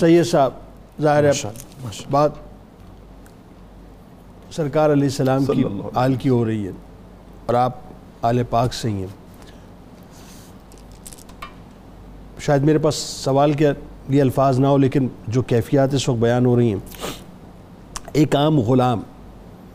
سید صاحب ظاہر ہے بات سرکار علیہ السلام کی آل کی ہو رہی ہے اور آپ آل پاک سے ہی ہیں۔ شاید میرے پاس سوال کے لیے الفاظ نہ ہو لیکن جو کیفیات اس وقت بیان ہو رہی ہیں۔ ایک عام غلام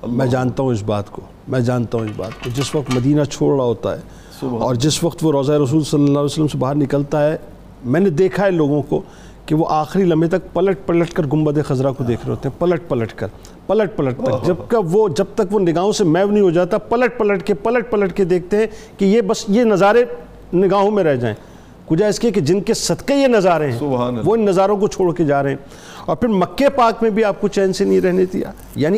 میں جانتا ہوں اس بات کو میں جانتا ہوں اس بات کو۔ جس وقت مدینہ چھوڑ رہا ہوتا ہے اور جس وقت وہ روزہ رسول صلی اللہ علیہ وسلم سے باہر نکلتا ہے میں نے دیکھا ہے لوگوں کو کہ وہ آخری لمحے تک پلٹ پلٹ کر گنبد خزرہ کو دیکھ رہے ہوتے ہیں پلٹ پلٹ کر پلٹ پلٹ تک جبکہ وہ جب تک وہ نگاہوں سے میو نہیں ہو جاتا پلٹ پلٹ کے پلٹ پلٹ کے دیکھتے ہیں کہ یہ بس یہ نظارے نگاہوں میں رہ جائیں۔ کجا اس کے کہ جن کے صدقے یہ نظارے ہیں وہ ان نظاروں کو چھوڑ کے جا رہے ہیں۔ اور پھر مکہ پاک میں بھی آپ کو چین سے نہیں رہنے دیا۔ یعنی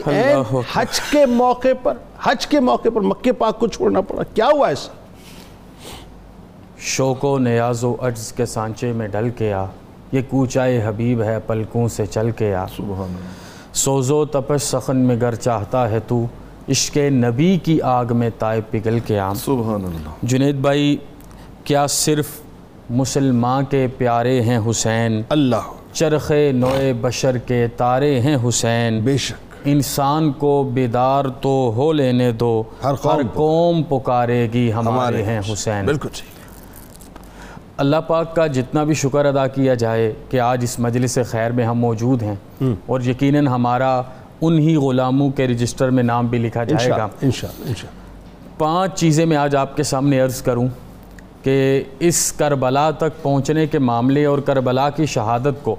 حج کے موقع پر حج کے موقع پر مکہ پاک کو چھوڑنا پڑا۔ کیا ہوا ایسا؟ شوق و نیاز و عجز کے سانچے میں ڈل کے آ یہ کوچائے حبیب ہے پلکوں سے چل کے آ۔ سوز و تپش سخن میں گر چاہتا ہے تو عشق نبی کی آگ میں تائب پگل کے آ سبحان اللہ۔ جنید بھائی کیا صرف مسلمان کے پیارے ہیں حسین؟ اللہ۔ چرخ نوئے بشر کے تارے ہیں حسین۔ بے شک۔ انسان کو بیدار تو ہو لینے دو۔ ہر قوم قوم پکارے گی ہمارے ہیں۔ حسین۔ بالکل صحیح۔ اللہ پاک کا جتنا بھی شکر ادا کیا جائے کہ آج اس مجلس خیر میں ہم موجود ہیں اور یقیناً ہمارا انہی غلاموں کے رجسٹر میں نام بھی لکھا جائے گا۔ انشاءاللہ انشاءاللہ پانچ چیزیں میں آج آپ کے سامنے عرض کروں کہ اس کربلا تک پہنچنے کے معاملے اور کربلا کی شہادت کو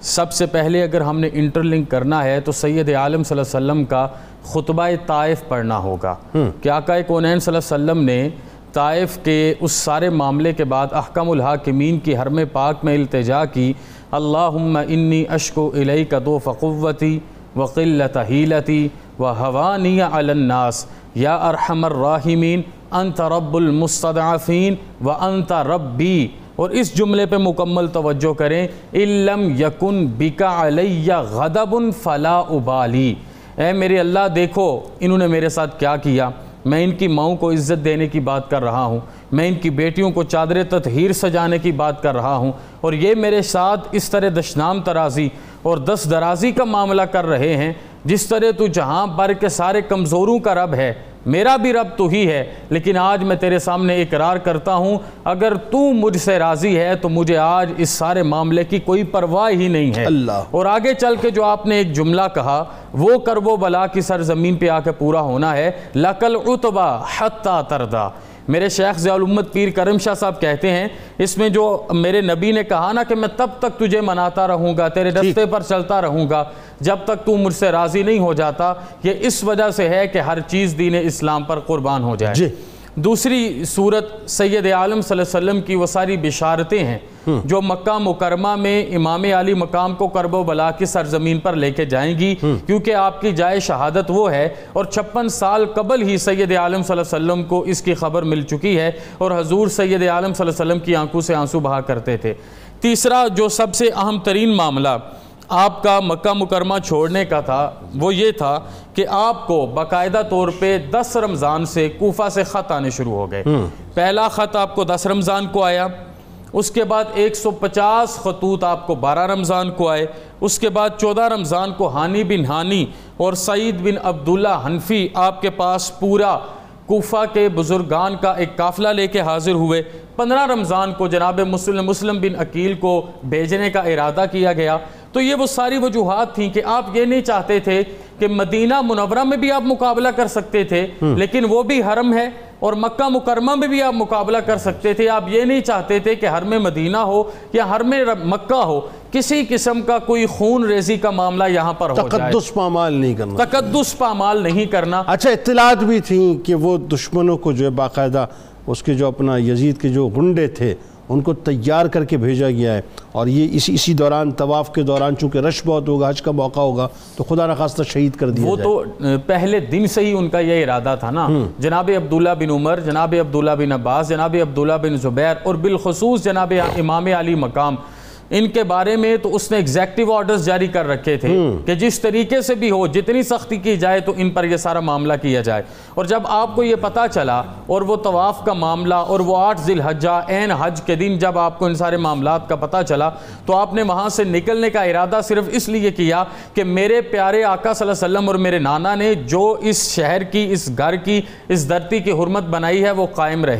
سب سے پہلے اگر ہم نے انٹر لنک کرنا ہے تو سید عالم صلی اللہ علیہ وسلم کا خطبہ طائف پڑھنا ہوگا۔ کہ آقا کونین صلی اللہ علیہ وسلم نے طائف کے اس سارے معاملے کے بعد احکم الحاکمین کی حرم پاک میں التجا کی، اللہم انی اشکو الیک دو فقوتی وقلت حیلتی وحوانی علی الناس، یا ارحم الراحمین، انت رب المستضعفین وانت ربی۔ اور اس جملے پہ مکمل توجہ کریں علم یکن بکا علی غضب فلا ابالی۔ اے میرے اللہ، دیکھو انہوں نے میرے ساتھ کیا کیا۔ میں ان کی ماؤں کو عزت دینے کی بات کر رہا ہوں، میں ان کی بیٹیوں کو چادر تطہیر سجانے کی بات کر رہا ہوں اور یہ میرے ساتھ اس طرح دشنام ترازی اور دس درازی کا معاملہ کر رہے ہیں جس طرح تو جہاں بر کے سارے کمزوروں کا رب ہے۔ میرا بھی رب تو ہی ہے لیکن آج میں تیرے سامنے اقرار کرتا ہوں اگر تو مجھ سے راضی ہے تو مجھے آج اس سارے معاملے کی کوئی پرواہ ہی نہیں ہے۔ اللہ۔ اور آگے چل کے جو آپ نے ایک جملہ کہا وہ کر وہ بلا کی سرزمین پہ آ کے پورا ہونا ہے۔ لقل اتبا حتی تردا میرے شیخ ضیاء الامت پیر کرم شاہ صاحب کہتے ہیں اس میں جو میرے نبی نے کہا نا کہ میں تب تک تجھے مناتا رہوں گا تیرے رستے پر چلتا رہوں گا جب تک تو مجھ سے راضی نہیں ہو جاتا یہ اس وجہ سے ہے کہ ہر چیز دین اسلام پر قربان ہو جائے۔ جی۔ دوسری صورت سید عالم صلی اللہ علیہ وسلم کی وہ ساری بشارتیں ہیں جو مکہ مکرمہ میں امام علی مقام کو کرب و بلا کی سرزمین پر لے کے جائیں گی۔ کیونکہ آپ کی جائے شہادت وہ ہے اور چھپن سال قبل ہی سید عالم صلی اللہ علیہ وسلم کو اس کی خبر مل چکی ہے اور حضور سید عالم صلی اللہ علیہ وسلم کی آنکھوں سے آنسو بہا کرتے تھے۔ تیسرا جو سب سے اہم ترین معاملہ آپ کا مکہ مکرمہ چھوڑنے کا تھا وہ یہ تھا کہ آپ کو باقاعدہ طور پہ دس رمضان سے کوفہ سے خط آنے شروع ہو گئے۔ پہلا خط آپ کو دس رمضان کو آیا اس کے بعد ایک سو پچاس خطوط آپ کو بارہ رمضان کو آئے اس کے بعد چودہ رمضان کو ہانی بن ہانی اور سعید بن عبداللہ حنفی آپ کے پاس پورا کوفہ کے بزرگان کا ایک قافلہ لے کے حاضر ہوئے۔ پندرہ رمضان کو جناب مسلم مسلم بن عقیل کو بھیجنے کا ارادہ کیا گیا۔ تو یہ وہ ساری وجوہات تھیں کہ آپ یہ نہیں چاہتے تھے کہ مدینہ منورہ میں بھی آپ مقابلہ کر سکتے تھے لیکن وہ بھی حرم ہے اور مکہ مکرمہ میں بھی آپ مقابلہ کر سکتے تھے۔ آپ یہ نہیں چاہتے تھے کہ حرم مدینہ ہو یا حرم مکہ ہو۔ کسی قسم کا کوئی خون ریزی کا معاملہ یہاں پر ہو جائے۔ تقدس پامال نہیں کرنا۔ تقدس پامال نہیں کرنا۔ اچھا اطلاعات بھی تھیں کہ وہ دشمنوں کو جو ہے باقاعدہ اس کے جو اپنا یزید کے جو گنڈے تھے ان کو تیار کر کے بھیجا گیا ہے اور یہ اسی اسی دوران طواف کے دوران چونکہ رش بہت ہوگا حج کا موقع ہوگا تو خدا نخواستہ شہید کر دیا وہ تو پہلے دن سے ہی ان کا یہ ارادہ تھا نا۔ جناب عبداللہ بن عمر جناب عبداللہ بن عباس جناب عبداللہ بن زبیر اور بالخصوص جناب امام علی مقام۔ ان کے بارے میں تو اس نے ایگزیکٹو آرڈرز جاری کر رکھے تھے کہ جس طریقے سے بھی ہو جتنی سختی کی جائے تو ان پر یہ سارا معاملہ کیا جائے۔ اور جب آپ کو یہ پتا چلا اور وہ طواف کا معاملہ اور وہ آٹھ ذی الحجہ این حج کے دن جب آپ کو ان سارے معاملات کا پتا چلا تو آپ نے وہاں سے نکلنے کا ارادہ صرف اس لیے کیا کہ میرے پیارے آقا صلی اللہ علیہ وسلم اور میرے نانا نے جو اس شہر کی اس گھر کی اس دھرتی کی حرمت بنائی ہے وہ قائم رہے۔